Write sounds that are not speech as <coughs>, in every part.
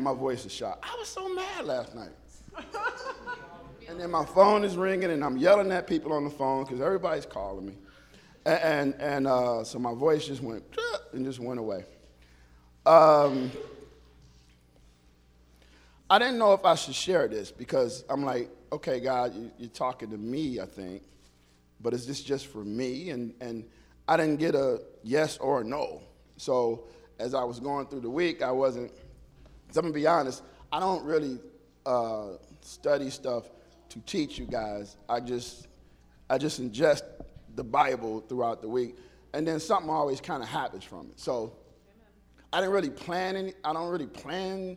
man, my voice is shot. I was so mad last night. and then my phone is ringing, and I'm yelling at people on the phone because everybody's calling me. And, and, and uh, so my voice just went and just went away. Um, I didn't know if I should share this because I'm like, okay, God, you, are talking to me, I think, but is this just for me? And, and I didn't get a yes or a no. So as I was going through the week, I wasn't, I'm gonna be honest, I don't really uh, study stuff to teach you guys. I just, I just ingest the Bible throughout the week, and then something always kind of happens from it. So I didn't really plan any, I don't really plan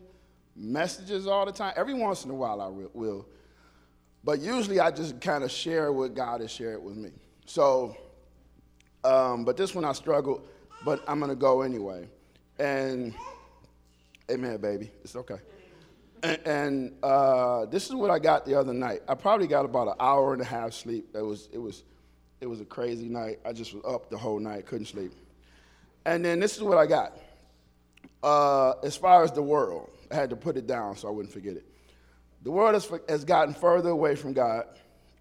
messages all the time. Every once in a while I will. But usually I just kind of share what God has shared with me. So, um, but this one I struggled, but I'm going to go anyway. And, amen, baby. It's okay. And, and uh, this is what I got the other night. I probably got about an hour and a half sleep. It was, it was, it was a crazy night. I just was up the whole night, couldn't sleep. And then this is what I got. Uh, as far as the world, I had to put it down so I wouldn't forget it. The world has, has gotten further away from God,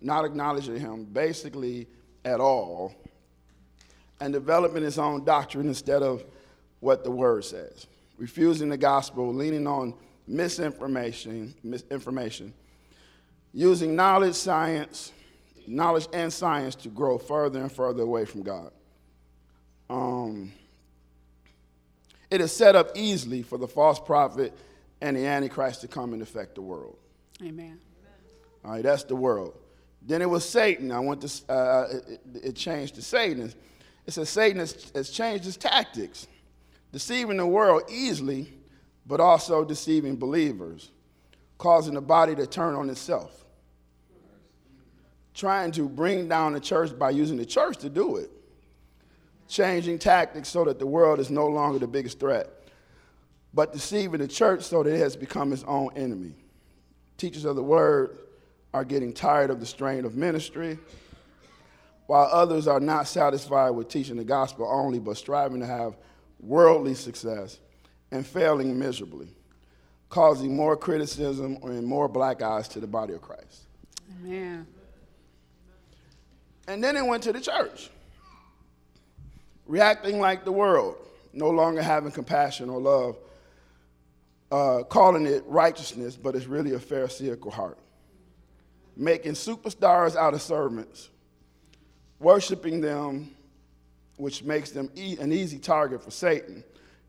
not acknowledging Him basically at all, and developing its own doctrine instead of what the Word says. Refusing the gospel, leaning on misinformation, misinformation, using knowledge, science, knowledge and science to grow further and further away from God. Um, it is set up easily for the false prophet and the Antichrist to come and affect the world. Amen. All right, that's the world. Then it was Satan. I went to, uh, it, it, changed to Satan. It says Satan has, has changed his tactics, deceiving the world easily, but also deceiving believers, causing the body to turn on itself. Trying to bring down the church by using the church to do it. Changing tactics so that the world is no longer the biggest threat but deceiving the church so that it has become its own enemy. Teachers of the word are getting tired of the strain of ministry, while others are not satisfied with teaching the gospel only, but striving to have worldly success and failing miserably, causing more criticism and more black eyes to the body of Christ. Amen. And then it went to the church, reacting like the world, no longer having compassion or love uh, calling it righteousness, but it's really a Pharisaical heart. Making superstars out of servants, worshiping them, which makes them e- an easy target for Satan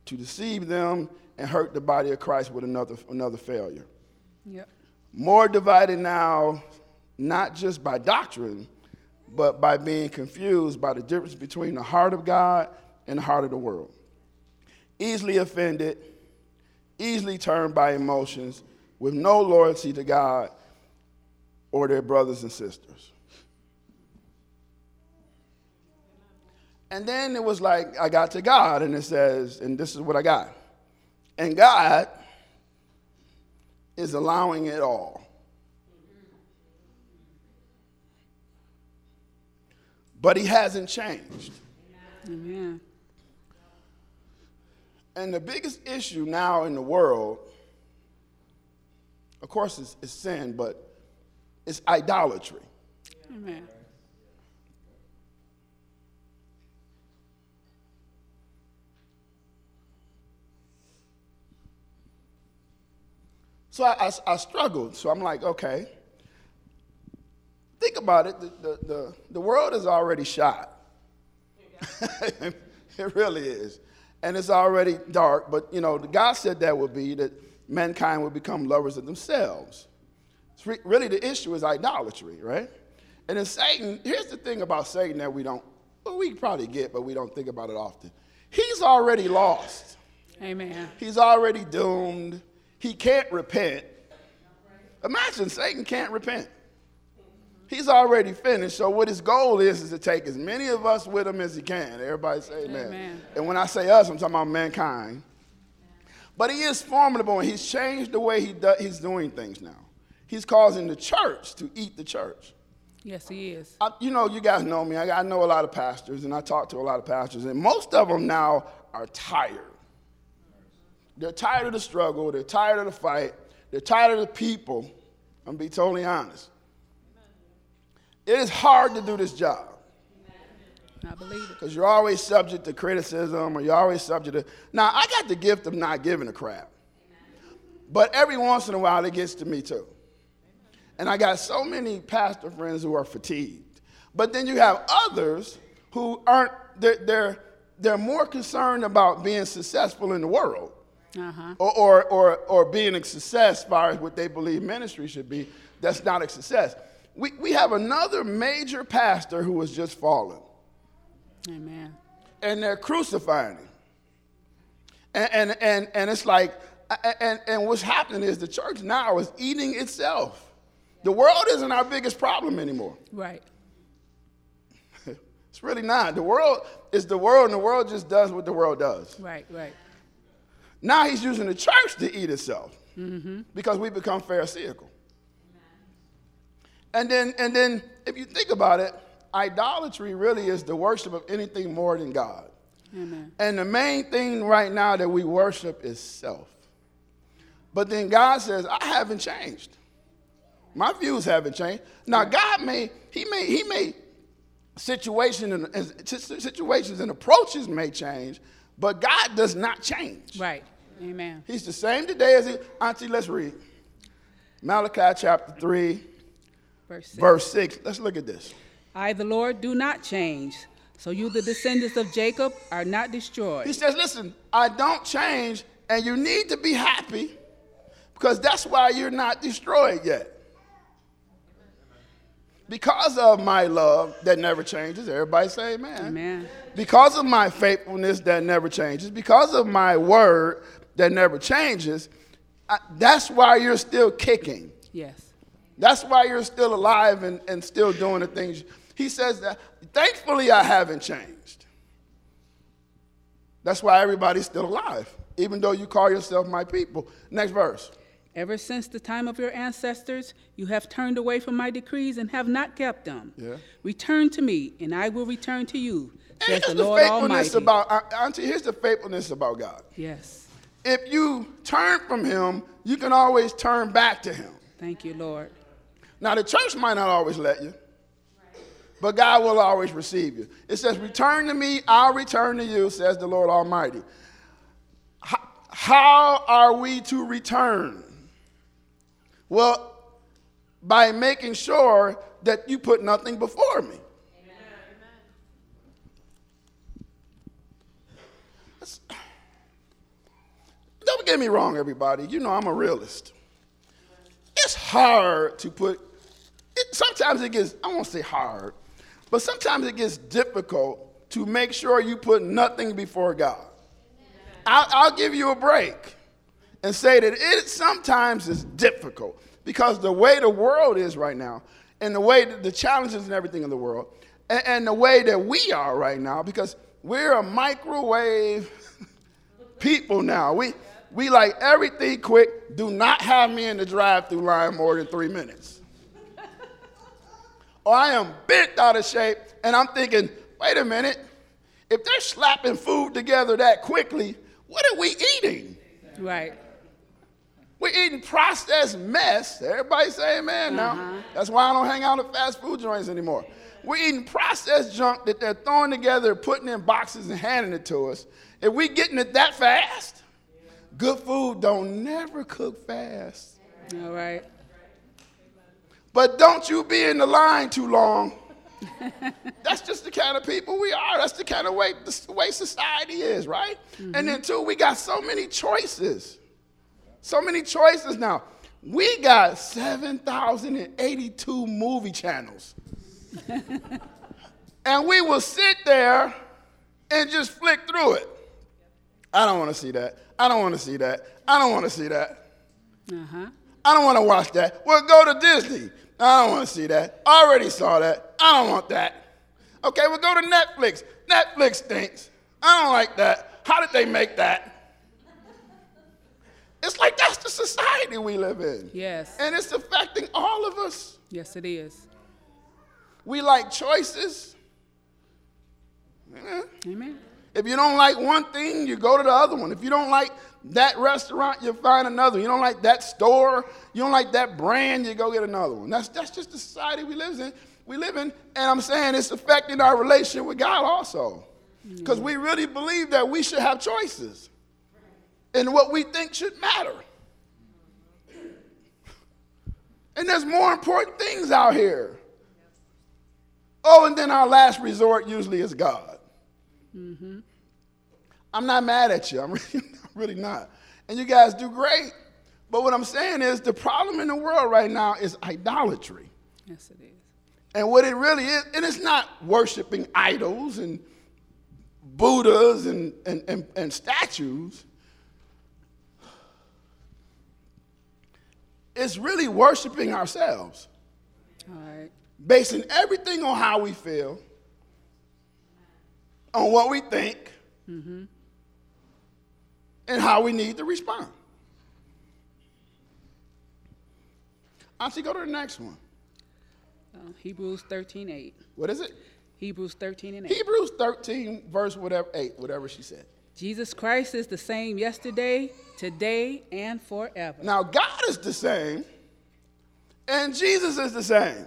to deceive them and hurt the body of Christ with another, another failure. Yep. More divided now, not just by doctrine, but by being confused by the difference between the heart of God and the heart of the world. Easily offended easily turned by emotions, with no loyalty to God or their brothers and sisters. And then it was like, I got to God, and it says, and this is what I got. And God is allowing it all. But He hasn't changed. Amen. And the biggest issue now in the world, of course, is, is sin, but it's idolatry. Amen. So I, I, I, struggled. So I'm like, okay. Think about it. The, the, the, the world is already shot. <laughs> it really is and it's already dark. But you know, God said that would be that mankind would become lovers of themselves. Re- really, the issue is idolatry, right? And then Satan. Here's the thing about Satan that we don't. Well, we probably get, but we don't think about it often. He's already lost. Amen. He's already doomed. He can't repent. Imagine Satan can't repent. He's already finished. So what his goal is is to take as many of us with him as he can. Everybody say amen. amen. And when I say us, I'm talking about mankind. But he is formidable and he's changed the way he do, he's doing things now. He's causing the church to eat the church. Yes, he is. I, you know, you guys know me. I, I know a lot of pastors and I talk to a lot of pastors, and most of them now are tired. They're tired of the struggle. They're tired of the fight. They're tired of the people. I'm gonna be totally honest. It is hard to do this job I believe it. because you're always subject to criticism or you're always subject to. Now, I got the gift of not giving a crap, but every once in a while it gets to me too. And I got so many pastor friends who are fatigued. But then you have others who aren't, they're, they're, they're more concerned about being successful in the world Uh huh. or, or, or, or being a success as far as what they believe ministry should be. That's not a success. We, we have another major pastor who has just fallen Amen. and they're crucifying him. And, and, and, and it's like, and, and what's happening is the church now is eating itself. The world isn't our biggest problem anymore. Right. <laughs> It's really not. The world is the world, and the world just does what the world does. Right. Right. Now he's using the church to eat itself because we become pharisaical. And then, and then, if you think about it, idolatry really is the worship of anything more than God. Amen. And the main thing right now that we worship is self. But then God says, I haven't changed. My views haven't changed. Now God may, He may, He may situation and, and situations and approaches may change, but God does not change. Right. Amen. He's the same today as he. Auntie, let's read. Malachi chapter 3, Verse six. verse 6. Let's look at this. I, the Lord, do not change. So you, the descendants of Jacob, are not destroyed. He says, Listen, I don't change, and you need to be happy because that's why you're not destroyed yet. Because of my love that never changes, everybody say amen. Amen. Because of my faithfulness that never changes, because of my word that never changes, I, that's why you're still kicking. Yes. That's why you're still alive and, and still doing the things. He says that, thankfully, I haven't changed. That's why everybody's still alive, even though you call yourself my people. Next verse. Ever since the time of your ancestors, you have turned away from my decrees and have not kept them. Yeah. Return to me, and I will return to you, And here's the the Lord faithfulness Almighty. about, uh, Auntie, here's the faithfulness about God. yes. If you turn from Him, you can always turn back to Him. Thank you, Lord. Now, the church might not always let you, but God will always receive you. It says, Return to me, I'll return to you, says the Lord Almighty. How are we to return? Well, by making sure that you put nothing before me. That's- Don't get me wrong, everybody. You know I'm a realist it's hard to put it, sometimes it gets i won't say hard but sometimes it gets difficult to make sure you put nothing before god I'll, I'll give you a break and say that it sometimes is difficult because the way the world is right now and the way the challenges and everything in the world and, and the way that we are right now because we're a microwave <laughs> people now. We we like everything quick. Do not have me in the drive-through line more than three minutes. <laughs> or I am bent out of shape, and I'm thinking, wait a minute, if they're slapping food together that quickly, what are we eating? Right. We're eating processed mess. Everybody say amen now. Uh-huh. That's why I don't hang out at fast food joints anymore. We're eating processed junk that they're throwing together, putting in boxes and handing it to us. If we getting it that fast, good food don't never cook fast. All right. But don't you be in the line too long. <laughs> That's just the kind of people we are. That's the kind of way the way society is, right? And mm-hmm. then two, we got so many choices. So many choices now. We got 7,082 movie channels. <laughs> and we will sit there and just flick through it. I don't want to see that. I don't want to see that. I don't want to see that. Uh huh. I don't want to watch that. Well, go to Disney. I don't want to see that. I already saw that. I don't want that. Okay, well, go to Netflix. Netflix stinks. I don't like that. How did they make that? It's like that's the society we live in. Yes. And it's affecting all of us. Yes, it is. We like choices. Eh, Amen. If you don't like one thing, you go to the other one. If you don't like that restaurant, you find another. You don't like that store, you don't like that brand, you go get another one. That's, that's just the society we live in. We live in, and I'm saying it's affecting our relationship with God also. Because we really believe that we should have choices in what we think should matter. And there's more important things out here. Oh, and then our last resort usually is God. Mm-hmm. I'm not mad at you. I'm <laughs> really, really not. And you guys do great. But what I'm saying is the problem in the world right now is idolatry. Yes, it is. And what it really is, and it's not worshiping idols and Buddhas and, and, and, and statues. It's really worshiping ourselves. All right. Basing everything on how we feel, on what we think, mm-hmm. and how we need to respond. Auntie, go to the next one. Uh, Hebrews 13 8. What is it? Hebrews 13 and 8. Hebrews 13, verse whatever, 8, whatever she said. Jesus Christ is the same yesterday, today, and forever. Now, God is the same, and Jesus is the same.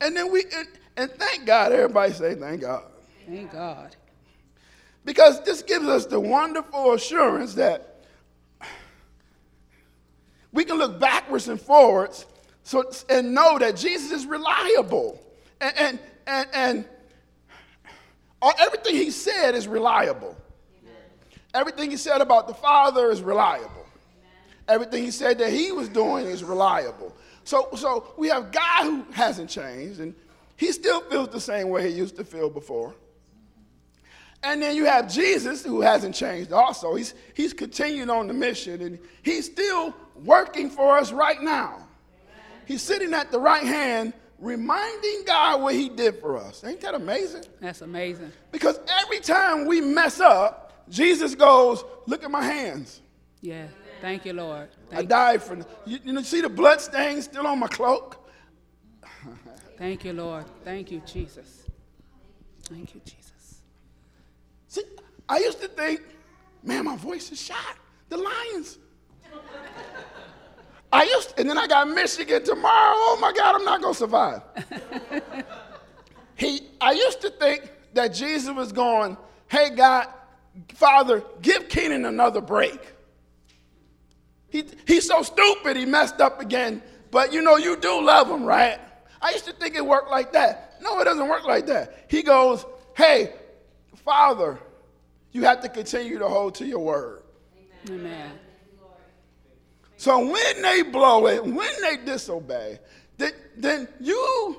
And then we, and, and thank God, everybody say thank God. Thank God. Because this gives us the wonderful assurance that we can look backwards and forwards so, and know that Jesus is reliable. And, and, and, and everything he said is reliable. Amen. Everything he said about the Father is reliable. Amen. Everything he said that he was doing is reliable. So, so we have God who hasn't changed, and he still feels the same way he used to feel before. And then you have Jesus who hasn't changed also. He's, he's continuing on the mission, and he's still working for us right now. Amen. He's sitting at the right hand reminding God what he did for us. Ain't that amazing? That's amazing. Because every time we mess up, Jesus goes, Look at my hands. Yeah. Thank you, Lord. Thank I died for you. You know, see the blood stains still on my cloak? Thank you, Lord. Thank you, Jesus. Thank you, Jesus. I used to think, man, my voice is shot. The lions. I used, to, and then I got Michigan tomorrow. Oh my God, I'm not gonna survive. he, I used to think that Jesus was going, "Hey God, Father, give Keenan another break." He, he's so stupid, he messed up again. But you know, you do love him, right? I used to think it worked like that. No, it doesn't work like that. He goes, "Hey, Father, you have to continue to hold to your word." Amen. Amen. So when they blow it, when they disobey, then, then you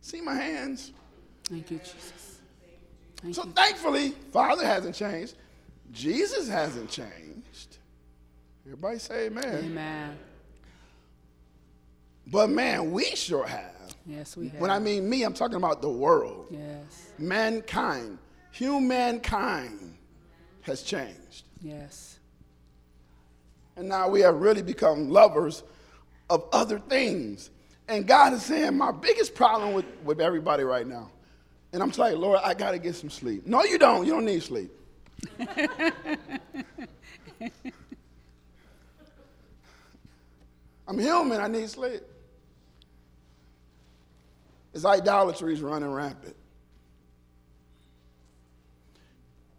see my hands. Thank you, Jesus. Thank so you. thankfully, Father hasn't changed. Jesus hasn't changed. Everybody say amen. Amen. But man, we sure have. Yes, we have. When I mean me, I'm talking about the world. Yes. Mankind, humankind has changed. Yes. And now we have really become lovers of other things. And God is saying, my biggest problem with, with everybody right now, and I'm telling Lord, I got to get some sleep. No, you don't. You don't need sleep. <laughs> I'm human. I need sleep. It's idolatry is running rampant.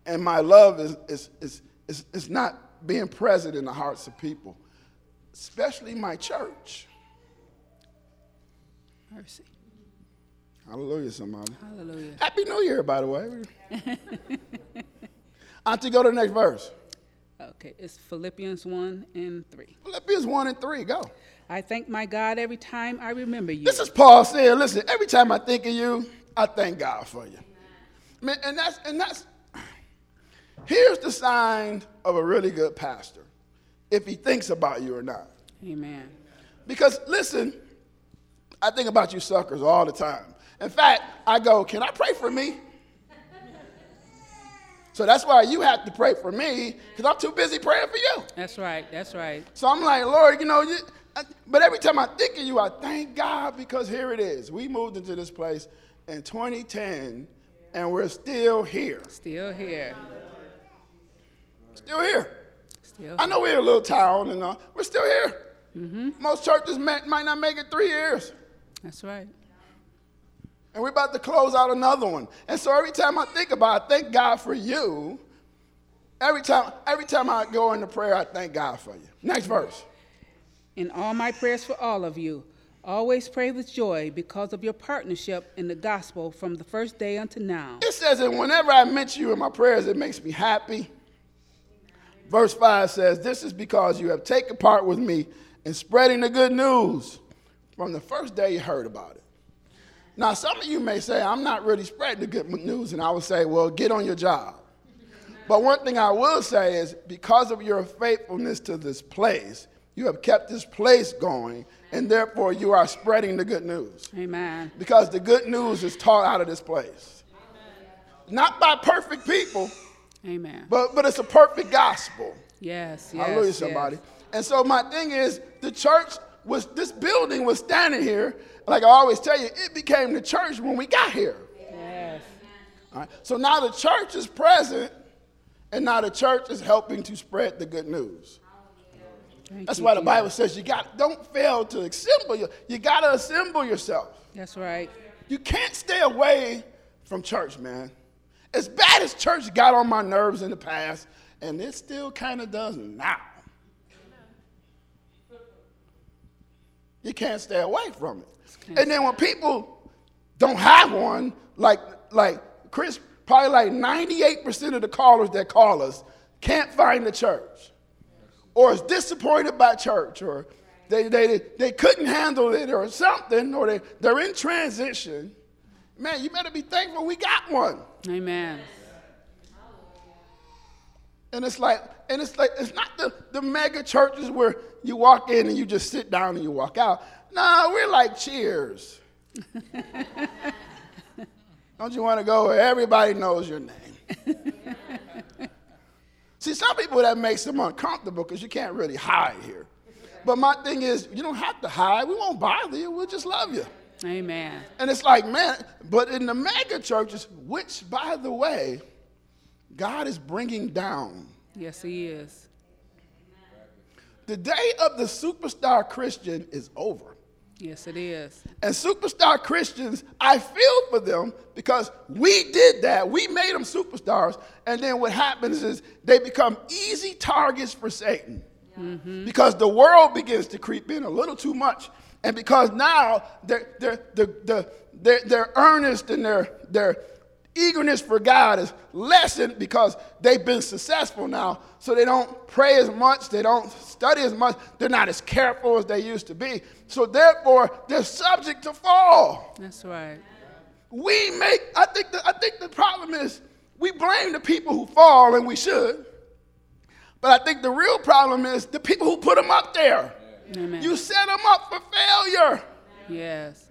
And my love is, is, is, is, is not being present in the hearts of people, especially my church. Mercy. Hallelujah, somebody. Hallelujah. Happy New Year, by the way. <laughs> Auntie, go to the next verse. Okay, it's Philippians 1 and 3. Philippians 1 and 3, go. I thank my God every time I remember you. This is Paul saying, listen, every time I think of you, I thank God for you. Man, and that's and that's Here's the sign of a really good pastor if he thinks about you or not. Amen. Because listen, I think about you suckers all the time. In fact, I go, Can I pray for me? So that's why you have to pray for me because I'm too busy praying for you. That's right. That's right. So I'm like, Lord, you know, you, I, but every time I think of you, I thank God because here it is. We moved into this place in 2010 and we're still here. Still here. Still here. Still. I know we're a little town and uh, we're still here. Most churches might not make it three years. That's right. And we're about to close out another one. And so every time I think about it, I thank God for you. Every time, every time I go into prayer, I thank God for you. Next verse. In all my prayers for all of you, always pray with joy because of your partnership in the gospel from the first day unto now. It says that whenever I mention you in my prayers, it makes me happy. Verse 5 says, This is because you have taken part with me in spreading the good news from the first day you heard about it. Now, some of you may say, I'm not really spreading the good news, and I would say, Well, get on your job. But one thing I will say is, because of your faithfulness to this place, you have kept this place going, and therefore you are spreading the good news Amen. because the good news is taught out of this place. Not by perfect people, Amen. but, but it's a perfect gospel. Yes, yes. Hallelujah, yes. somebody. And so my thing is, the church was, this building was standing here. Like I always tell you, it became the church when we got here. Yes. All right? So now the church is present, and now the church is helping to spread the good news. Thank That's you, why the. Bible says you got don't fail to assemble you. You got to assemble yourself. That's right. You can't stay away from church, man. As bad as church got on my nerves in the past, and it still kind of does now. You can't stay away from it. And then when people don't have one, like like Chris, probably like 98% of the callers that call us can't find the church. Or is disappointed by church, or they, they, they couldn't handle it or something, or they, they're in transition. Man, you better be thankful we got one. Amen. And it's like, and it's like, it's not the, the mega churches where you walk in and you just sit down and you walk out. No, we're like cheers. <laughs> Don't you want to go where everybody knows your name? <laughs> See, some people that makes them uncomfortable because you can't really hide here. But my thing is, you don't have to hide. We won't bother you. We'll just love you. Amen. And it's like, man, but in the mega churches, which, by the way, God is bringing down. Yes, He is. The day of the superstar Christian is over. Yes, it is. And superstar Christians, I feel for them because we did that. We made them superstars. And then what happens is they become easy targets for Satan mm-hmm. because the world begins to creep in a little too much. And because now they're, they're, they're, they're, they're, they're earnest and their, their eagerness for God is lessened because they've been successful now. So they don't pray as much, they don't study as much, they're not as careful as they used to be. So therefore, they're subject to fall. That's right. We make, I think, the, I think the problem is we blame the people who fall, and we should. But I think the real problem is the people who put them up there. Amen. You set them up for failure. yes.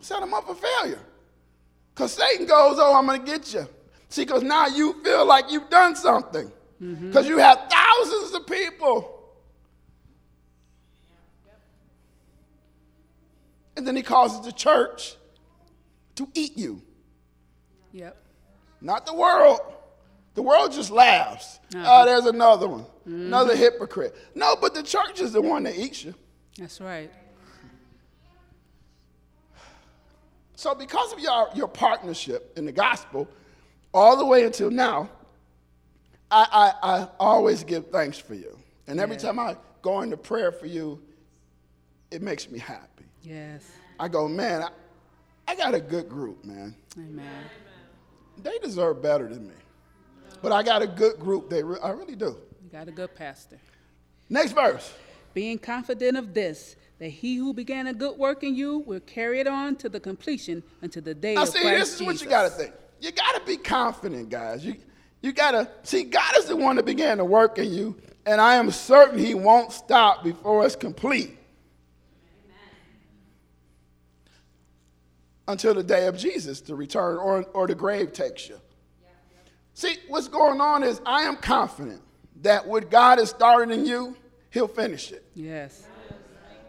Set them up for failure. Because Satan goes, Oh, I'm going to get you. See, because now you feel like you've done something. Mm-hmm. Because you have thousands of people. And then he causes the church to eat you, Yep. not the world. The world just laughs. Uh-huh. Oh, there's another one, another hypocrite. No, but the church is the one that eats you. That's right. So, because of your, your partnership in the gospel, all the way until now, I, I, I always give thanks for you. And every Yeah. time I go into prayer for you, it makes me happy. Yes. I go, man, I, I got a good group, man. Amen. They deserve better than me. But I got a good group. They re- I really do. You got a good pastor. Next verse. Being confident of this, that he who began a good work in you will carry it on to the completion until the day Now, of see, Christ this is what you got to think. You got to be confident, guys. You, you got to see, God is the one that began to work in you, and I am certain He won't stop before it's complete. Until the day of Jesus to return or, or the grave takes you. See, what's going on is I am confident that what God has started in you, He'll finish it. Yes.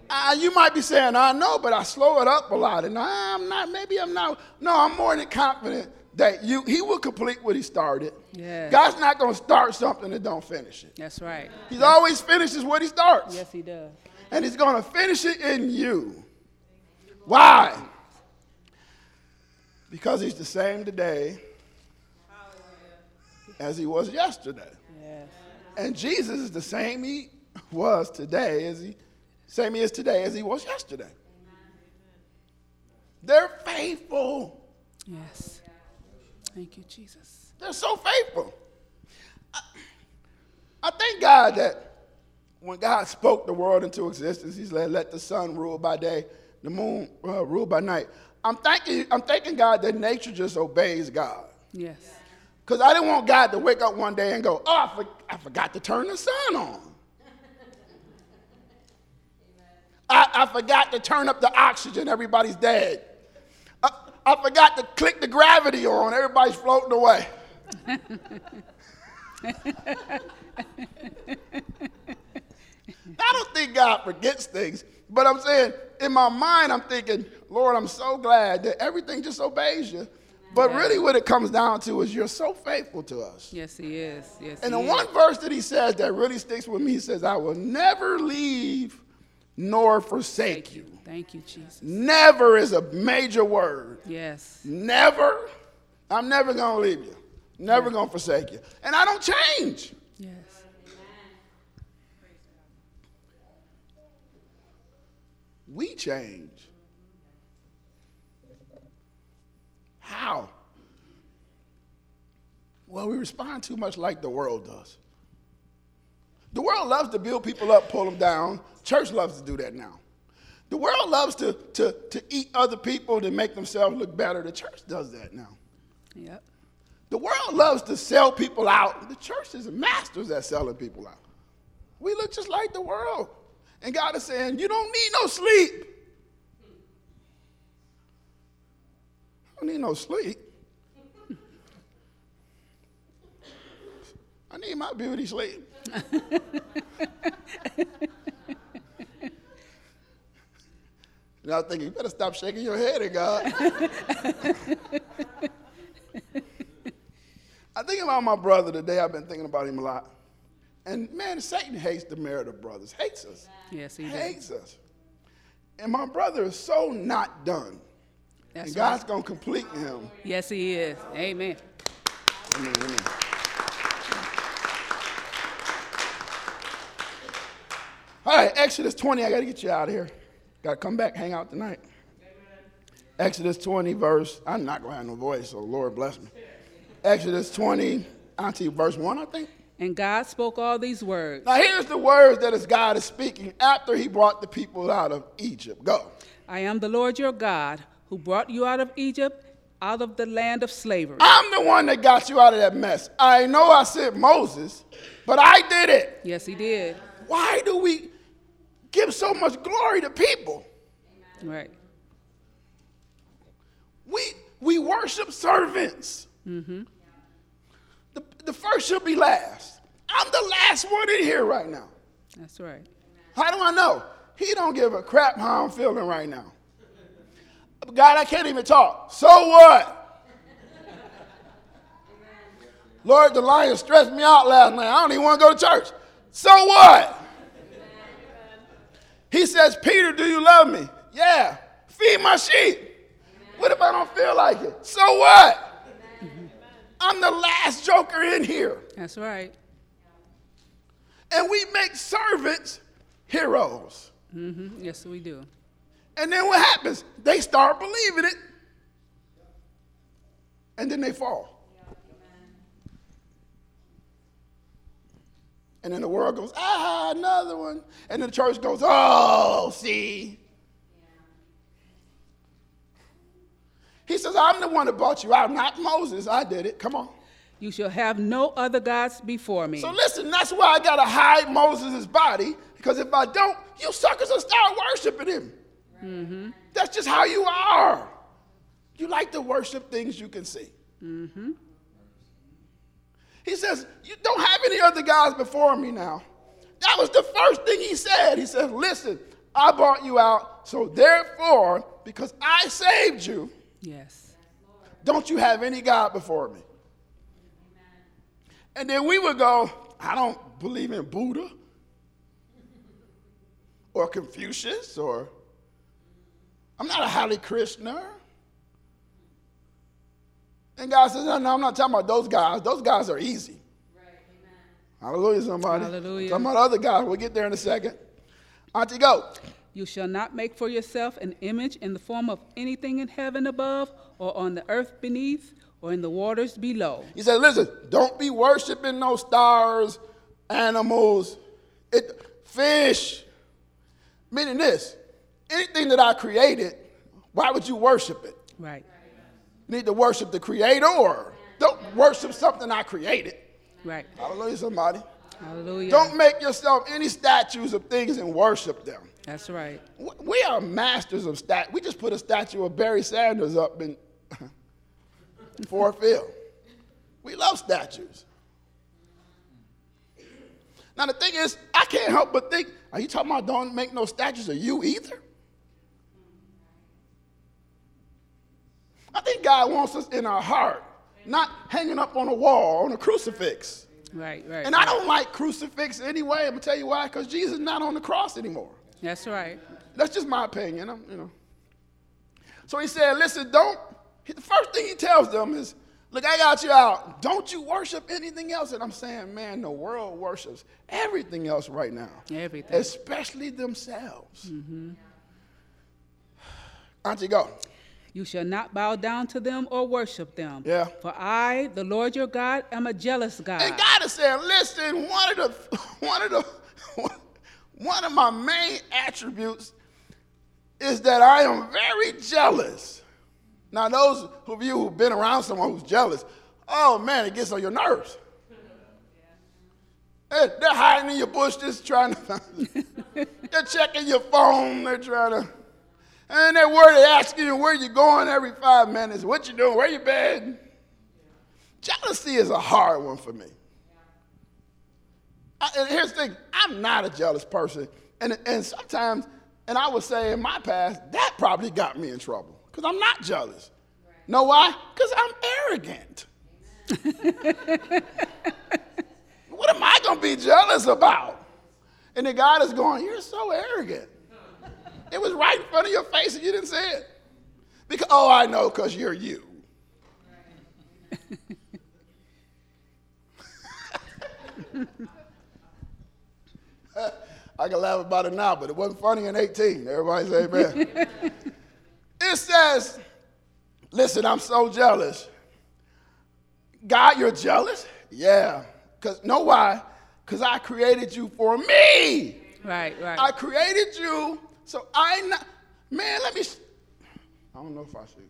Uh, you might be saying, I know, but I slow it up a lot. And I'm not, maybe I'm not. No, I'm more than confident that you he will complete what he started. Yes. God's not going to start something and don't finish it. That's right. He's always finishes what he starts. Yes, he does. And he's going to finish it in you. Why? Because he's the same today as he was yesterday. Yes. And Jesus is the same he was today as he same he is today as he was yesterday. They're faithful. Yes. Thank you, Jesus. They're so faithful. I, I thank God that when God spoke the world into existence, He said, "Let the sun rule by day, the moon uh, rule by night." I'm thanking, I'm thanking God that nature just obeys God. Yes. Because I didn't want God to wake up one day and go, "Oh, I, for, I forgot to turn the sun on." <laughs> I, I forgot to turn up the oxygen. Everybody's dead. I, I forgot to click the gravity on. Everybody's floating away. I don't think God forgets things, but I'm saying in my mind, I'm thinking, Lord, I'm so glad that everything just obeys you. But really, what it comes down to is you're so faithful to us. Yes, he is. Yes, And he the is. one verse that he says that really sticks with me, he says, I will never leave nor forsake you. Thank you, Jesus. Never is a major word. Yes. Never. I'm never going to leave you. Never going to forsake you. And I don't change. Yes. We change. How? Well, we respond too much like the world does. The world loves to build people up, pull them down. Church loves to do that now. The world loves to, to, to eat other people to make themselves look better. The church does that now. Yep. The world loves to sell people out. The church is masters at selling people out. We look just like the world. And God is saying, You don't need no sleep. I need no sleep. I need my beauty sleep. <laughs> and I thinking, you better stop shaking your head at God. <laughs> I think about my brother today. I've been thinking about him a lot. And man, Satan hates the merit of brothers, hates us, Yes, he does. hates us. And my brother is so not done. That's and God's right. going to complete him. Yes, he is. Amen. Amen, amen. All right, Exodus 20. I got to get you out of here. Got to come back, hang out tonight. Exodus 20, verse. I'm not going to have no voice, so Lord bless me. Exodus 20, Auntie, verse 1, I think. And God spoke all these words. Now, here's the words that is God is speaking after he brought the people out of Egypt. Go. I am the Lord your God who brought you out of Egypt, out of the land of slavery. I'm the one that got you out of that mess. I know I said Moses, but I did it. Yes, he did. Why do we give so much glory to people? Right. We, we worship servants. Mm-hmm. The, the first should be last. I'm the last one in here right now. That's right. How do I know? He don't give a crap how I'm feeling right now. God, I can't even talk. So what? Lord, the lion stressed me out last night. I don't even want to go to church. So what? He says, Peter, do you love me? Yeah. Feed my sheep. What if I don't feel like it? So what? I'm the last joker in here. That's right. And we make servants heroes. hmm Yes, we do. And then what happens? They start believing it. And then they fall. And then the world goes, ah, another one. And then the church goes, oh, see. He says, I'm the one that brought you out, not Moses. I did it. Come on. You shall have no other gods before me. So listen, that's why I gotta hide Moses' body, because if I don't, you suckers will start worshiping him. That's just how you are. You like to worship things you can see. Mm-hmm. He says, You don't have any other gods before me now. That was the first thing he said. He said, Listen, I brought you out, so therefore, because I saved you, yes. don't you have any God before me? And then we would go, I don't believe in Buddha or Confucius or I'm not a Hare Krishna. And God says, no, no, I'm not talking about those guys. Those guys are easy. Right, Hallelujah, somebody. Hallelujah. Talking about other guys. We'll get there in a second. Auntie, go. You shall not make for yourself an image in the form of anything in heaven above, or on the earth beneath, or in the waters below. He said, listen, don't be worshiping no stars, animals, it, fish. Meaning this, anything that I created, why would you worship it? Right. You need to worship the creator. Don't worship something I created. Right. Hallelujah, somebody. Hallelujah. Don't make yourself any statues of things and worship them. That's right. We are masters of stat. We just put a statue of Barry Sanders up in <laughs> Ford Field. We love statues. Now the thing is, I can't help but think, are you talking about don't make no statues of you either? I think God wants us in our heart, not hanging up on a wall, on a crucifix. Right, right. And I don't like crucifix anyway. I'm gonna tell you why, because Jesus is not on the cross anymore. That's right. That's just my opinion. I'm, you know. So he said, "Listen, don't." The first thing he tells them is, "Look, I got you out. Don't you worship anything else?" And I'm saying, man, the world worships everything else right now, Everything. especially themselves. Mm-hmm. Auntie, go. You shall not bow down to them or worship them. Yeah. For I, the Lord your God, am a jealous God. And God is saying, listen, one of the <laughs> one of the <laughs> one of my main attributes is that I am very jealous. Now, those of you who've been around someone who's jealous, oh man, it gets on your nerves. Hey, They're hiding in your bush, just trying to. <laughs> they're checking your phone. They're trying to. And worried. They asking you where you going every five minutes. What you doing? Where you been? Jealousy is a hard one for me. I, and here's the thing I'm not a jealous person. And, and sometimes, and I would say in my past, that probably got me in trouble because I'm not jealous. Know why? Because I'm arrogant. <laughs> what am I going to be jealous about? And the God is going, You're so arrogant. It was right in front of your face and you didn't say it. Because, oh, I know, because you're you. <laughs> I can laugh about it now, but it wasn't funny in 18. Everybody say amen. <laughs> it says, listen, I'm so jealous. God, you're jealous? Yeah. Because know why? Because I created you for me. Right, right. I created you, so I not, man, let me I don't know if I should.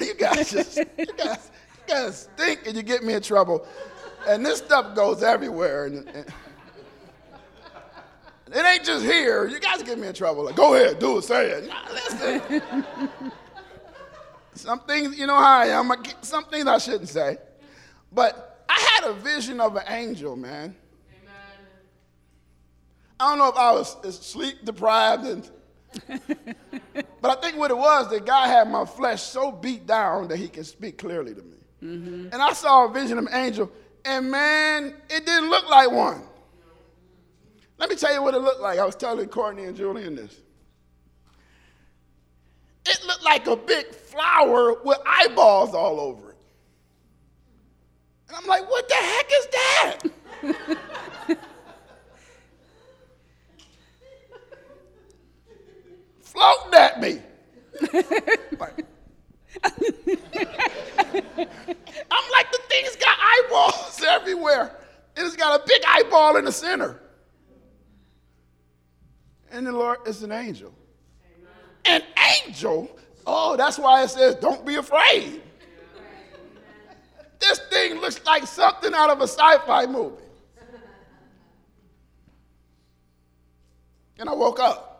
<laughs> you guys just you guys, you guys stink and you get me in trouble. And this stuff goes everywhere. And, and- it ain't just here. You guys get me in trouble. Like, go ahead, do it, say it. Nah, listen. some things, you know how I am. Some things I shouldn't say. But I had a vision of an angel, man. I don't know if I was sleep deprived, and, <laughs> but I think what it was, that God had my flesh so beat down that He can speak clearly to me. Mm-hmm. And I saw a vision of an angel, and man, it didn't look like one. Let me tell you what it looked like. I was telling Courtney and Julian this. It looked like a big flower with eyeballs all over it. And I'm like, what the heck is that? <laughs> Floating at me. <laughs> I'm like, the thing's got eyeballs everywhere. It's got a big eyeball in the center. And the Lord is an angel. An angel? Oh, that's why it says, don't be afraid. This thing looks like something out of a sci fi movie. And I woke up.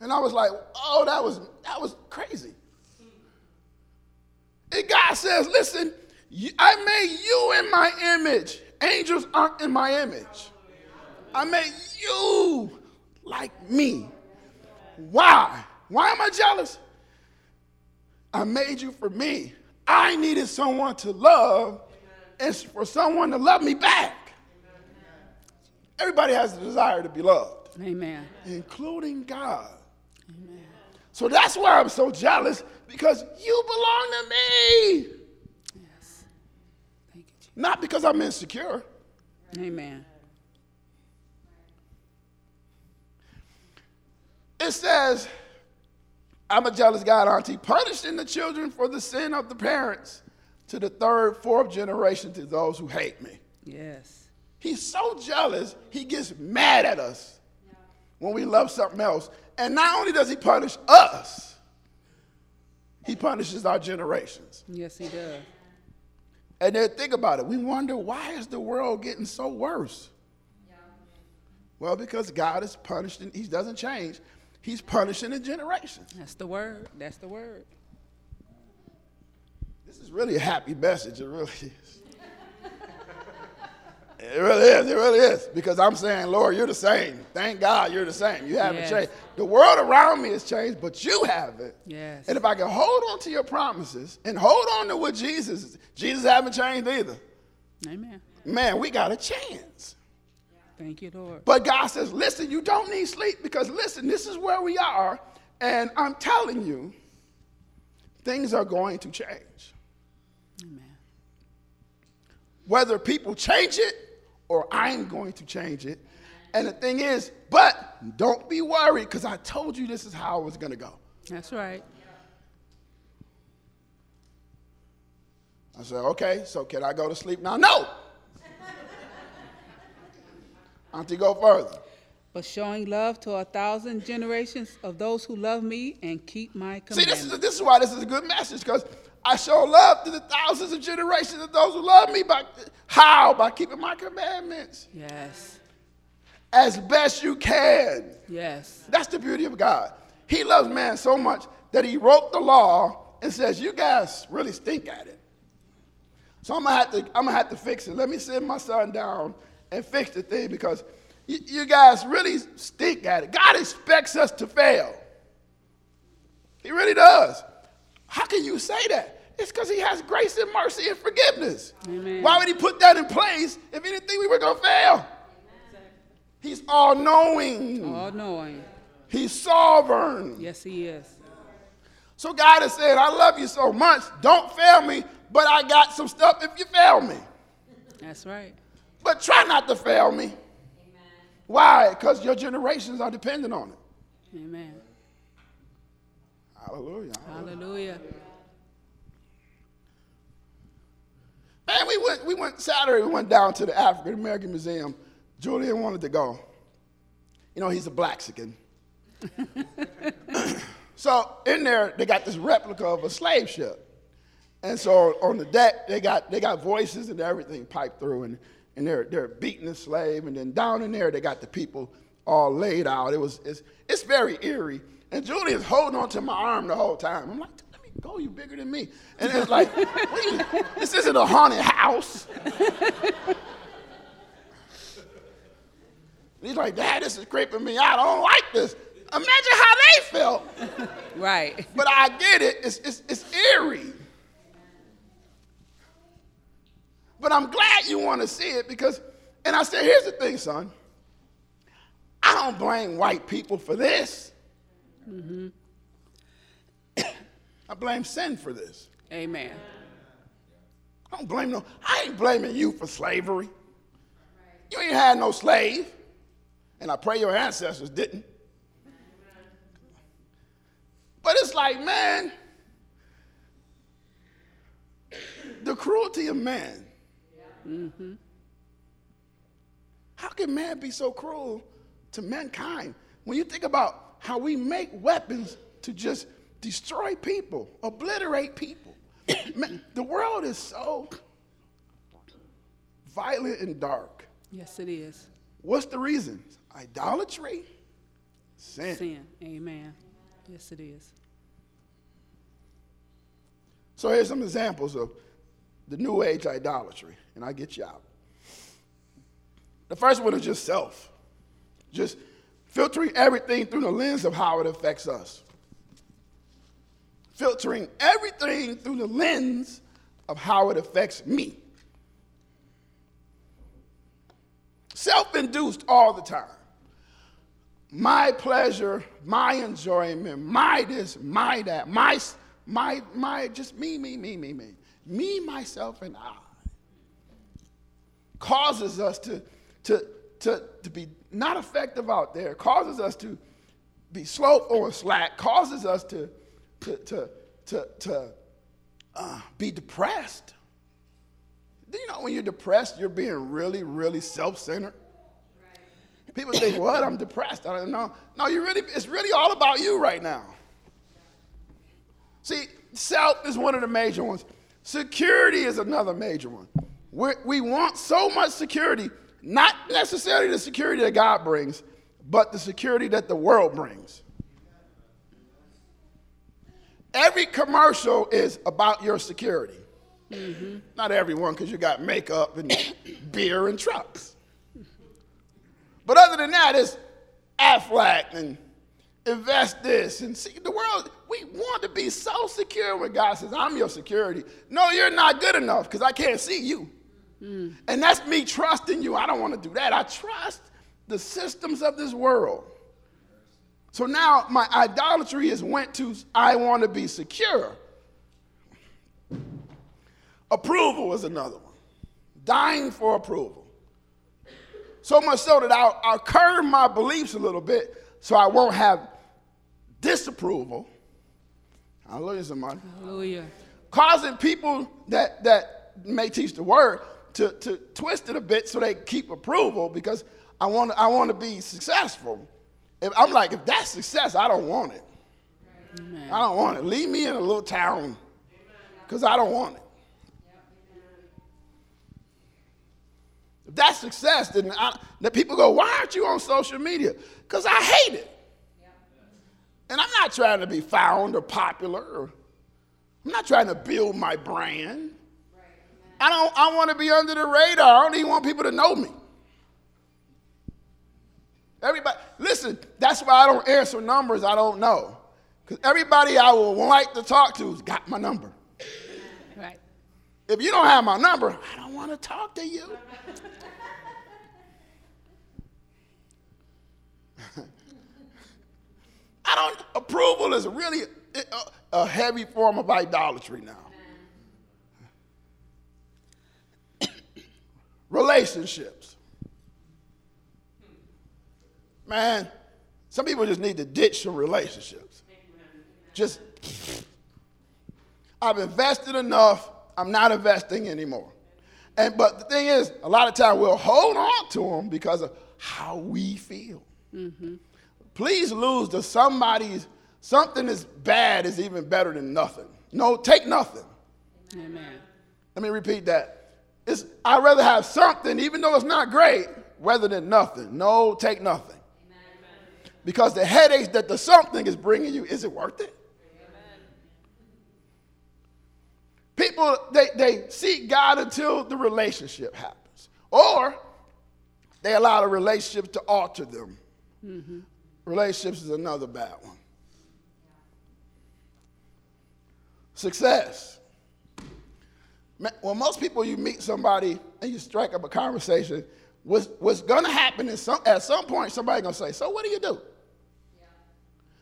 And I was like, oh, that was, that was crazy. And God says, listen, I made you in my image. Angels aren't in my image. I made you like me. Why? Why am I jealous? I made you for me. I needed someone to love and for someone to love me back. Everybody has a desire to be loved, Amen. including God. So that's why I'm so jealous because you belong to me. Yes. Thank you, Jesus. Not because I'm insecure. Amen. It says, I'm a jealous God, auntie, punishing the children for the sin of the parents to the third, fourth generation to those who hate me. Yes. He's so jealous, he gets mad at us when we love something else. And not only does he punish us, he punishes our generations. Yes, he does. And then think about it. We wonder why is the world getting so worse? Well, because God is punishing, he doesn't change. He's punishing the generations. That's the word. That's the word. This is really a happy message. It really is. It really is. It really is. Because I'm saying, Lord, you're the same. Thank God you're the same. You haven't Yes. changed. The world around me has changed, but you haven't. Yes. And if I can hold on to your promises and hold on to what Jesus is, Jesus haven't changed either. Amen. Man, we got a chance. Thank you, Lord. But God says, listen, you don't need sleep because listen, this is where we are. And I'm telling you, things are going to change. Amen. whether people change it or I'm going to change it. And the thing is, but don't be worried because I told you this is how it was going to go. That's right. I said, okay, so can I go to sleep now? No. <laughs> Auntie, go further. But showing love to a thousand generations of those who love me and keep my commandments. See, this is, this is why this is a good message because I show love to the thousands of generations of those who love me. By how? By keeping my commandments yes. as best you can. Yes. That's the beauty of God. He loves man so much that he wrote the law and says, "You guys really stink at it." So I'm gonna have to, I'm gonna have to fix it. Let me sit my son down and fix the thing because you, you guys really stink at it. God expects us to fail. He really does. How can you say that? It's because he has grace and mercy and forgiveness. Amen. Why would he put that in place if he didn't think we were gonna fail? He's all knowing. All knowing. He's sovereign. Yes, he is. So God is saying, I love you so much. Don't fail me, but I got some stuff if you fail me. That's right. But try not to fail me. Why? Because your generations are dependent on it. Amen. Hallelujah. Hallelujah. Man, we went, we went Saturday, we went down to the African American Museum. Julian wanted to go. You know, he's a Blaxican. <laughs> so in there, they got this replica of a slave ship. And so on the deck, they got, they got voices and everything piped through, and, and they're, they're beating the slave. And then down in there, they got the people all laid out. It was, it's, it's very eerie. And Julie is holding on to my arm the whole time. I'm like, let me go, you bigger than me. And it's like, you- this isn't a haunted house. He's like, Dad, this is creeping me out. I don't like this. Imagine how they felt. Right. But I get it. It's, it's, it's eerie. But I'm glad you want to see it because, and I said, here's the thing, son. I don't blame white people for this. Mm-hmm. <coughs> I blame sin for this. Amen. I don't blame no, I ain't blaming you for slavery. You ain't had no slave. And I pray your ancestors didn't. But it's like, man, the cruelty of man. Mm-hmm. How can man be so cruel to mankind? When you think about how we make weapons to just destroy people, obliterate people. <coughs> Man, the world is so violent and dark. Yes, it is. What's the reason? Idolatry, sin. Sin. Amen. Yes, it is. So here's some examples of the new age idolatry, and I get you out. The first one is just self, just filtering everything through the lens of how it affects us. filtering everything through the lens of how it affects me. Self induced all the time. My pleasure, my enjoyment, my this, my that, my, my, my, just me, me, me, me, me. Me, myself, and I causes us to, to, to, to be not effective out there, causes us to be slow or slack, causes us to, to, to, to, to uh, be depressed. Do you know when you're depressed, you're being really, really self centered? People think, what? I'm depressed. I don't know. No, you really, it's really all about you right now. See, self is one of the major ones. Security is another major one. We're, we want so much security, not necessarily the security that God brings, but the security that the world brings. Every commercial is about your security. Mm-hmm. Not everyone, because you got makeup and <coughs> beer and trucks. But other than that, it's Aflac and invest this and see the world. We want to be so secure when God says, I'm your security. No, you're not good enough because I can't see you. Mm. And that's me trusting you. I don't want to do that. I trust the systems of this world. So now my idolatry is went to I want to be secure. Approval is another one. Dying for approval. So much so that I'll, I'll curb my beliefs a little bit so I won't have disapproval. Hallelujah, somebody. Hallelujah. Causing people that, that may teach the word to, to twist it a bit so they keep approval because I want, I want to be successful. If, I'm like, if that's success, I don't want it. Amen. I don't want it. Leave me in a little town because I don't want it. If that's success, then, I, then people go, why aren't you on social media? Because I hate it. And I'm not trying to be found or popular. Or, I'm not trying to build my brand. I don't I want to be under the radar. I don't even want people to know me. Everybody, listen, that's why I don't answer numbers I don't know. Because everybody I would like to talk to has got my number. Right. If you don't have my number, I don't want to talk to you. <laughs> I don't, approval is really a, a heavy form of idolatry now. Relationships. Man, some people just need to ditch some relationships. Just, I've invested enough, I'm not investing anymore. And but the thing is, a lot of times we'll hold on to them because of how we feel. Mm-hmm. Please lose to somebody's something as bad is even better than nothing. No, take nothing. Amen. Let me repeat that. It's, I'd rather have something, even though it's not great, rather than nothing. No, take nothing. Amen. Because the headaches that the something is bringing you, is it worth it? Amen. People, they, they seek God until the relationship happens. Or they allow the relationship to alter them. Mm-hmm. Relationships is another bad one. Success. Well, most people, you meet somebody and you strike up a conversation, what's, what's going to happen is some, at some point somebody's going to say, So what do you do? Yeah.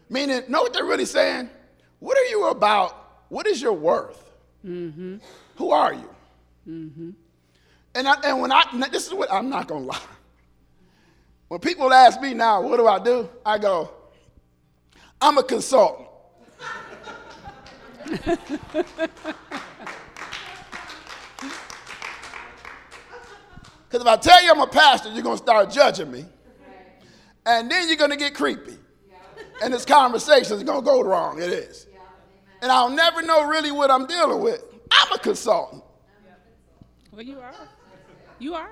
Meaning, know what they're really saying? What are you about? What is your worth? Mm-hmm. Who are you? Mm-hmm. And, I, and when I, this is what I'm not going to lie. When people ask me now, what do I do? I go, I'm a consultant. <laughs> Because if I tell you I'm a pastor, you're going to start judging me. And then you're going to get creepy. And this conversation is going to go wrong. It is. And I'll never know really what I'm dealing with. I'm a consultant. Well, you are. You are.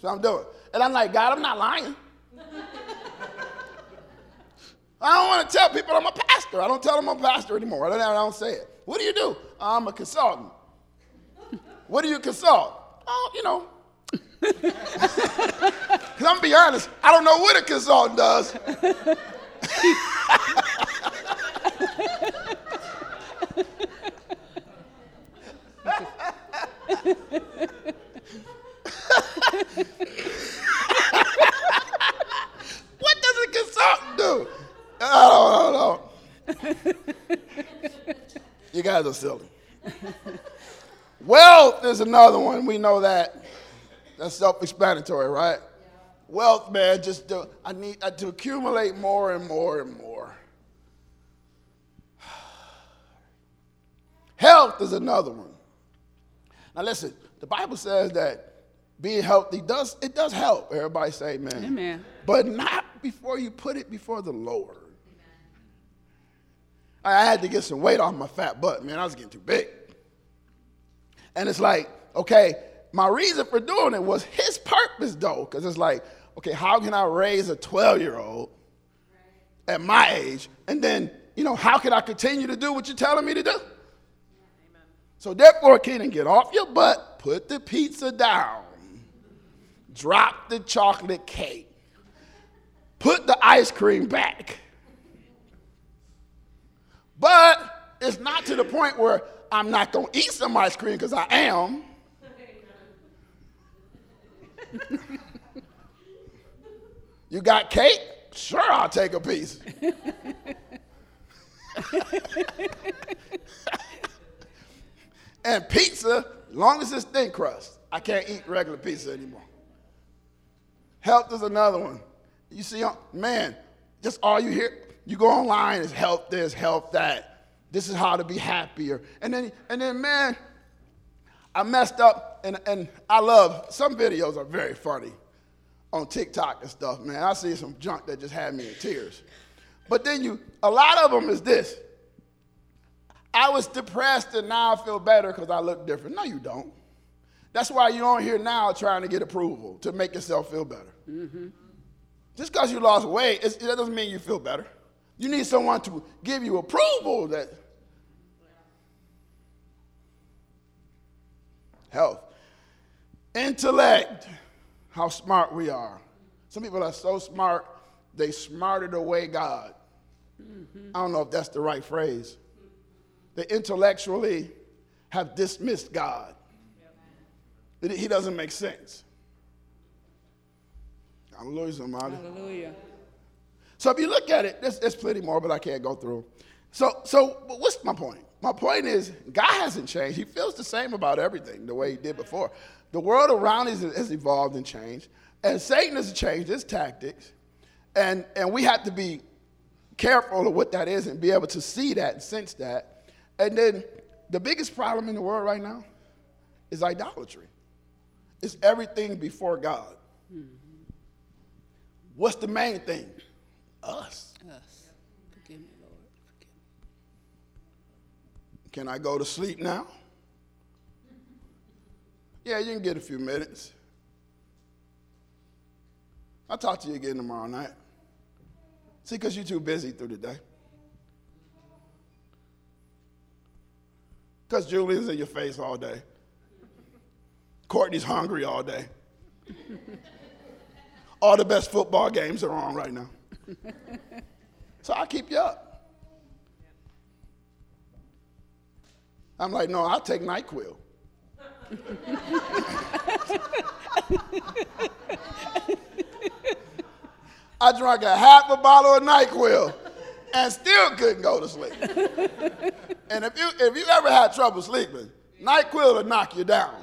So I'm doing. And I'm like, God, I'm not lying. I don't want to tell people I'm a pastor. I don't tell them I'm a pastor anymore. I don't, I don't say it. What do you do? I'm a consultant. what do you consult? oh, you know. <laughs> Because I'm going to be honest, I don't know what a consultant does. <laughs> what does a consultant do? I don't, I you guys are silly. Wealth is another one. We know that. That's self-explanatory, right? Wealth, man, just to, I need to accumulate more and more and more. <sighs> Health is another one. Now listen, the Bible says that being healthy does it does help. Everybody say amen. Amen. But not before you put it before the Lord. I had to get some weight off my fat butt, man. I was getting too big. And it's like, okay, my reason for doing it was his purpose, though, because it's like, okay, how can I raise a 12 year old at my age? And then, you know, how can I continue to do what you're telling me to do? So, therefore, Keenan, get off your butt, put the pizza down, drop the chocolate cake, put the ice cream back. But it's not to the point where I'm not going to eat some ice cream because I am. you got cake? Sure, I'll take a piece. and pizza, long as it's thin crust. I can't eat regular pizza anymore. Health is another one. You see, uh, man, just all you hear, you go online, is health this, health that. This is how to be happier. And then, and then, man, I messed up, and, and I love, some videos are very funny on TikTok and stuff, man. I see some junk that just had me in tears. But then you, a lot of them is this. I was depressed and now I feel better because I look different. No, you don't. That's why you're on here now trying to get approval to make yourself feel better. Mm-hmm. Just because you lost weight, that doesn't mean you feel better. You need someone to give you approval that health, intellect, how smart we are. Some people are so smart, they smarted away God. Mm-hmm. I don't know if that's the right phrase. They intellectually have dismissed God. He doesn't make sense. Hallelujah, somebody. Hallelujah. So if you look at it, there's, there's plenty more, but I can't go through. So, so what's my point? My point is, God hasn't changed. He feels the same about everything the way he did before. The world around us has evolved and changed, and Satan has changed his tactics, and, and we have to be careful of what that is and be able to see that and sense that. And then the biggest problem in the world right now is idolatry. It's everything before God. Mm-hmm. What's the main thing? Us. Us. Forgive me, Lord. Forgive me. Can I go to sleep now? Yeah, you can get a few minutes. I'll talk to you again tomorrow night. See, because you're too busy through the day. Because Julian's in your face all day. Courtney's hungry all day. all the best football games are on right now. so I keep you up. I'm like, no, I'll take NyQuil. I drank a half a bottle of NyQuil and still couldn't go to sleep. and if you, if you ever had trouble sleeping, NyQuil will knock you down.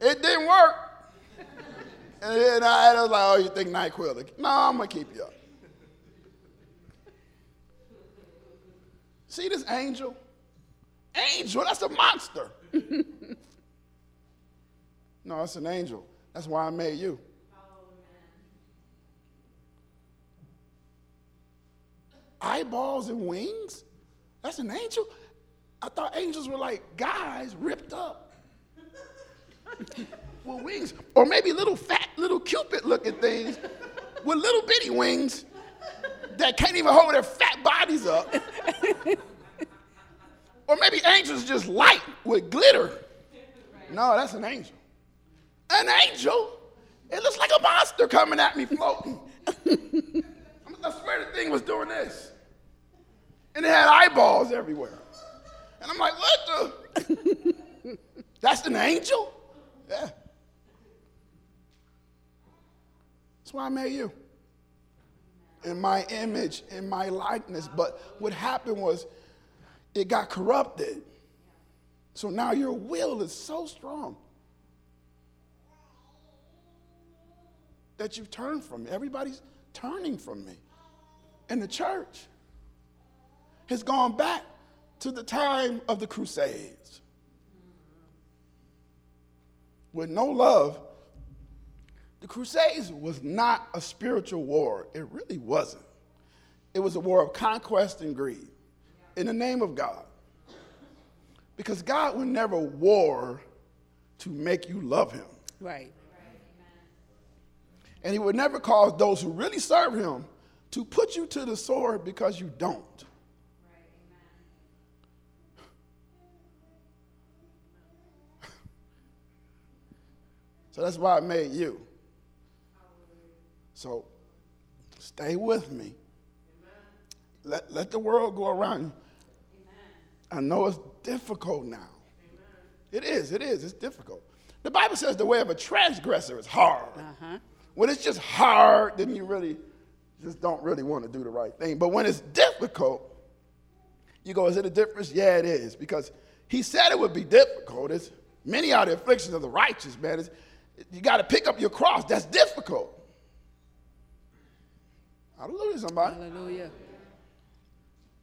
It didn't work. And then I, I was like, oh, you think NyQuil? No, I'm going to keep you up. See this angel? Angel, that's a monster. <laughs> no, it's an angel. That's why I made you. Eyeballs and wings? That's an angel? I thought angels were like guys ripped up <laughs> with wings. Or maybe little fat, little cupid looking things with little bitty wings that can't even hold their fat bodies up. <laughs> or maybe angels just light with glitter. No, that's an angel. An angel? It looks like a monster coming at me floating. I swear the thing was doing this. And it had eyeballs everywhere. And I'm like, what the? <laughs> That's an angel? Yeah. That's why I made you. In my image, in my likeness. But what happened was it got corrupted. So now your will is so strong that you've turned from me. Everybody's turning from me. And the church has gone back to the time of the Crusades. With no love, the Crusades was not a spiritual war. It really wasn't. It was a war of conquest and greed in the name of God. Because God would never war to make you love him. Right. And he would never cause those who really serve him to put you to the sword because you don't. Right, amen. so that's why I made you. So stay with me. Let, let the world go around you. I know it's difficult now. It is, it is, it's difficult. The Bible says the way of a transgressor is hard. Uh-huh. When it's just hard, then you really just don't really want to do the right thing. But when it's difficult, you go, is it a difference? Yeah, it is. Because he said it would be difficult. It's, many are the afflictions of the righteous, man. It's, you got to pick up your cross. That's difficult. Hallelujah, somebody. Hallelujah.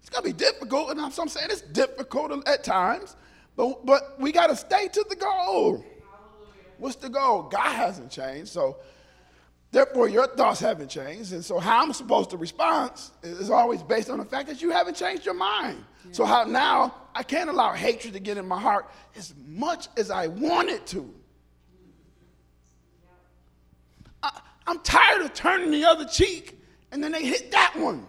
It's going to be difficult, and I'm, so I'm saying it's difficult at times, but, but we got to stay to the goal. What's the goal? God hasn't changed, so therefore your thoughts haven't changed, and so how I'm supposed to respond is always based on the fact that you haven't changed your mind. Yeah. So how now I can't allow hatred to get in my heart as much as I want it to. I, I'm tired of turning the other cheek, and then they hit that one.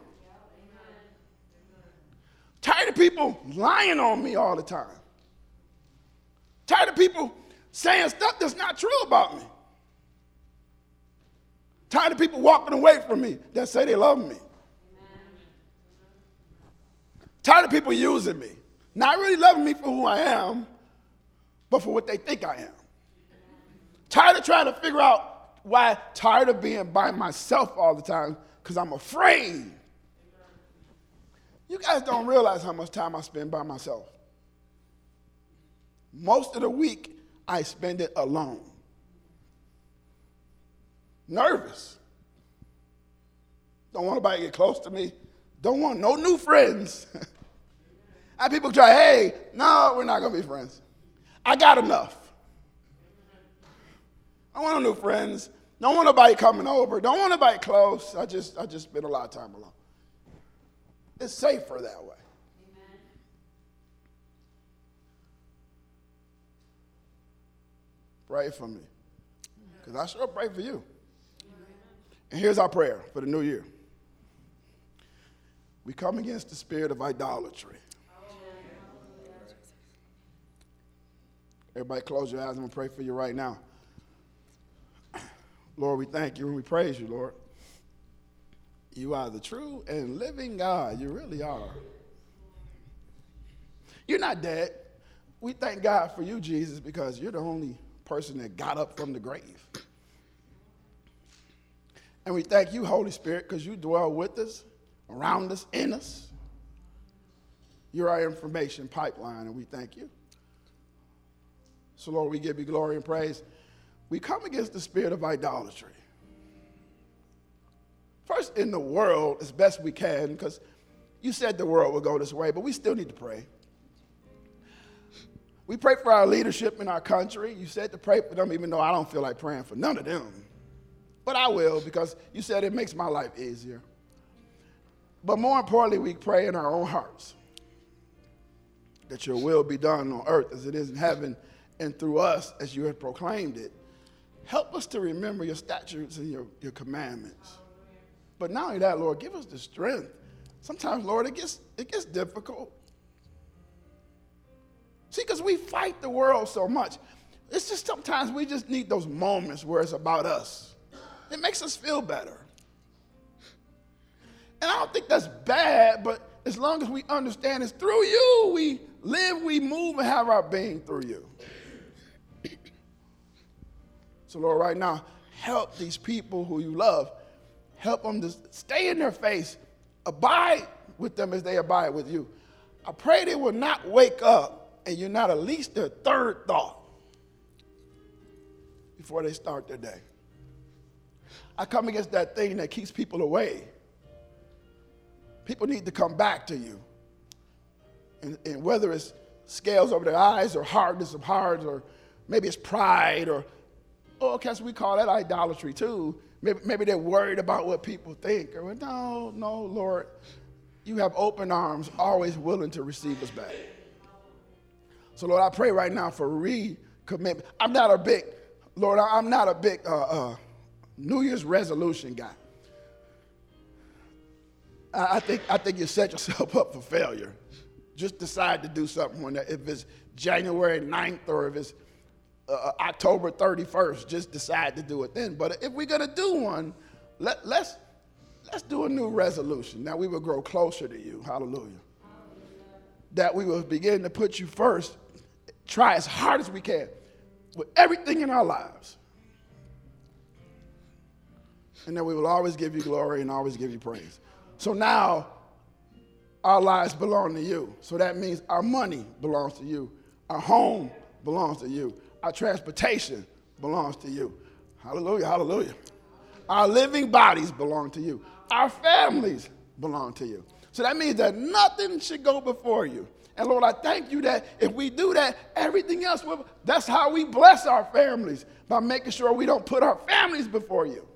Tired of people lying on me all the time. Tired of people saying stuff that's not true about me. Tired of people walking away from me that say they love me. Tired of people using me. Not really loving me for who I am, but for what they think I am. Tired of trying to figure out why, tired of being by myself all the time because I'm afraid you guys don't realize how much time I spend by myself. Most of the week, I spend it alone. Nervous. Don't want nobody to get close to me. Don't want no new friends. <laughs> Have people try, hey, no, we're not going to be friends. I got enough. I want no new friends. Don't want nobody coming over. Don't want nobody close. I just, I just spend a lot of time alone. It's safer that way. Amen. Pray for me. Because I sure pray for you. And here's our prayer for the new year. We come against the spirit of idolatry. Everybody close your eyes. I'm going to pray for you right now. Lord, we thank you and we praise you, Lord. You are the true and living God. You really are. You're not dead. We thank God for you, Jesus, because you're the only person that got up from the grave. And we thank you, Holy Spirit, because you dwell with us, around us, in us. You're our information pipeline, and we thank you. So, Lord, we give you glory and praise. We come against the spirit of idolatry first in the world as best we can, because you said the world will go this way, but we still need to pray. We pray for our leadership in our country. You said to pray for them, even though I don't feel like praying for none of them. But I will, because you said it makes my life easier. But more importantly, we pray in our own hearts that your will be done on earth as it is in heaven and through us as you have proclaimed it. Help us to remember your statutes and your, your commandments. But not only that, Lord, give us the strength. Sometimes, Lord, it gets, it gets difficult. See, because we fight the world so much. It's just sometimes we just need those moments where it's about us. It makes us feel better. And I don't think that's bad, but as long as we understand it's through you, we live, we move, and have our being through you. So, Lord, right now, help these people who you love. Help them to stay in their face. Abide with them as they abide with you. I pray they will not wake up and you're not at least their third thought before they start their day. I come against that thing that keeps people away. People need to come back to you. And, and whether it's scales over their eyes or hardness of hearts or maybe it's pride or, oh, okay, so we call that idolatry too. Maybe, maybe they're worried about what people think. Or, no, no, Lord, you have open arms, always willing to receive us back. So, Lord, I pray right now for recommitment. I'm not a big, Lord, I'm not a big uh, uh, New Year's resolution guy. I, I, think, I think you set yourself <laughs> up for failure. Just decide to do something when if it's January 9th or if it's uh, uh October 31st, just decide to do it then. But if we're going to do one, let, let's, let's do a new resolution. Now we will grow closer to you. Hallelujah. That we will begin to put you first, try as hard as we can with everything in our lives. And that we will always give you glory and always give you praise. So now our lives belong to you. So that means our money belongs to you. Our home belongs to you. Our transportation belongs to you. Hallelujah, hallelujah. Our living bodies belong to you. Our families belong to you. So that means that nothing should go before you. And Lord, I thank you that if we do that, everything else will, that's how we bless our families by making sure we don't put our families before you.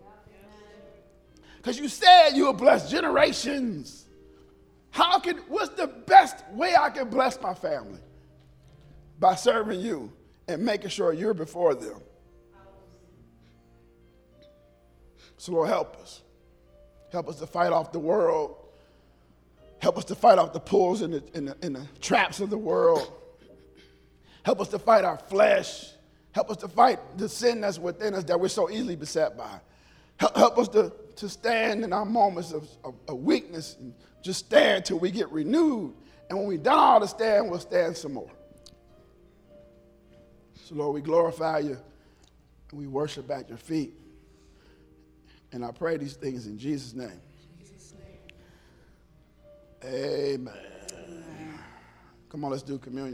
Because you said you will bless generations. How can, what's the best way I can bless my family? By serving you and making sure you're before them. So, Lord, help us. Help us to fight off the world. Help us to fight off the pulls and the, and the, and the traps of the world. Help us to fight our flesh. Help us to fight the sin that's within us that we're so easily beset by. Help, help us to, to stand in our moments of, of, of weakness and just stand until we get renewed. And when we've done all the stand, we'll stand some more. So, Lord, we glorify you and we worship at your feet. And I pray these things in Jesus' name. Jesus name. Amen. Amen. Come on, let's do communion.